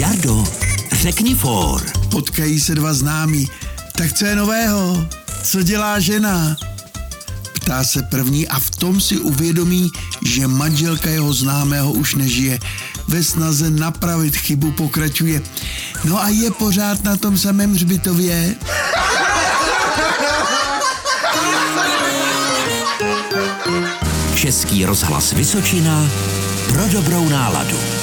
Jardo, řekni for. Potkají se dva známí. Tak co je nového? Co dělá žena? Ptá se první a v tom si uvědomí, že manželka jeho známého už nežije. Ve snaze napravit chybu pokračuje. No a je pořád na tom samém hřbitově. Český rozhlas Vysočina pro dobrou náladu.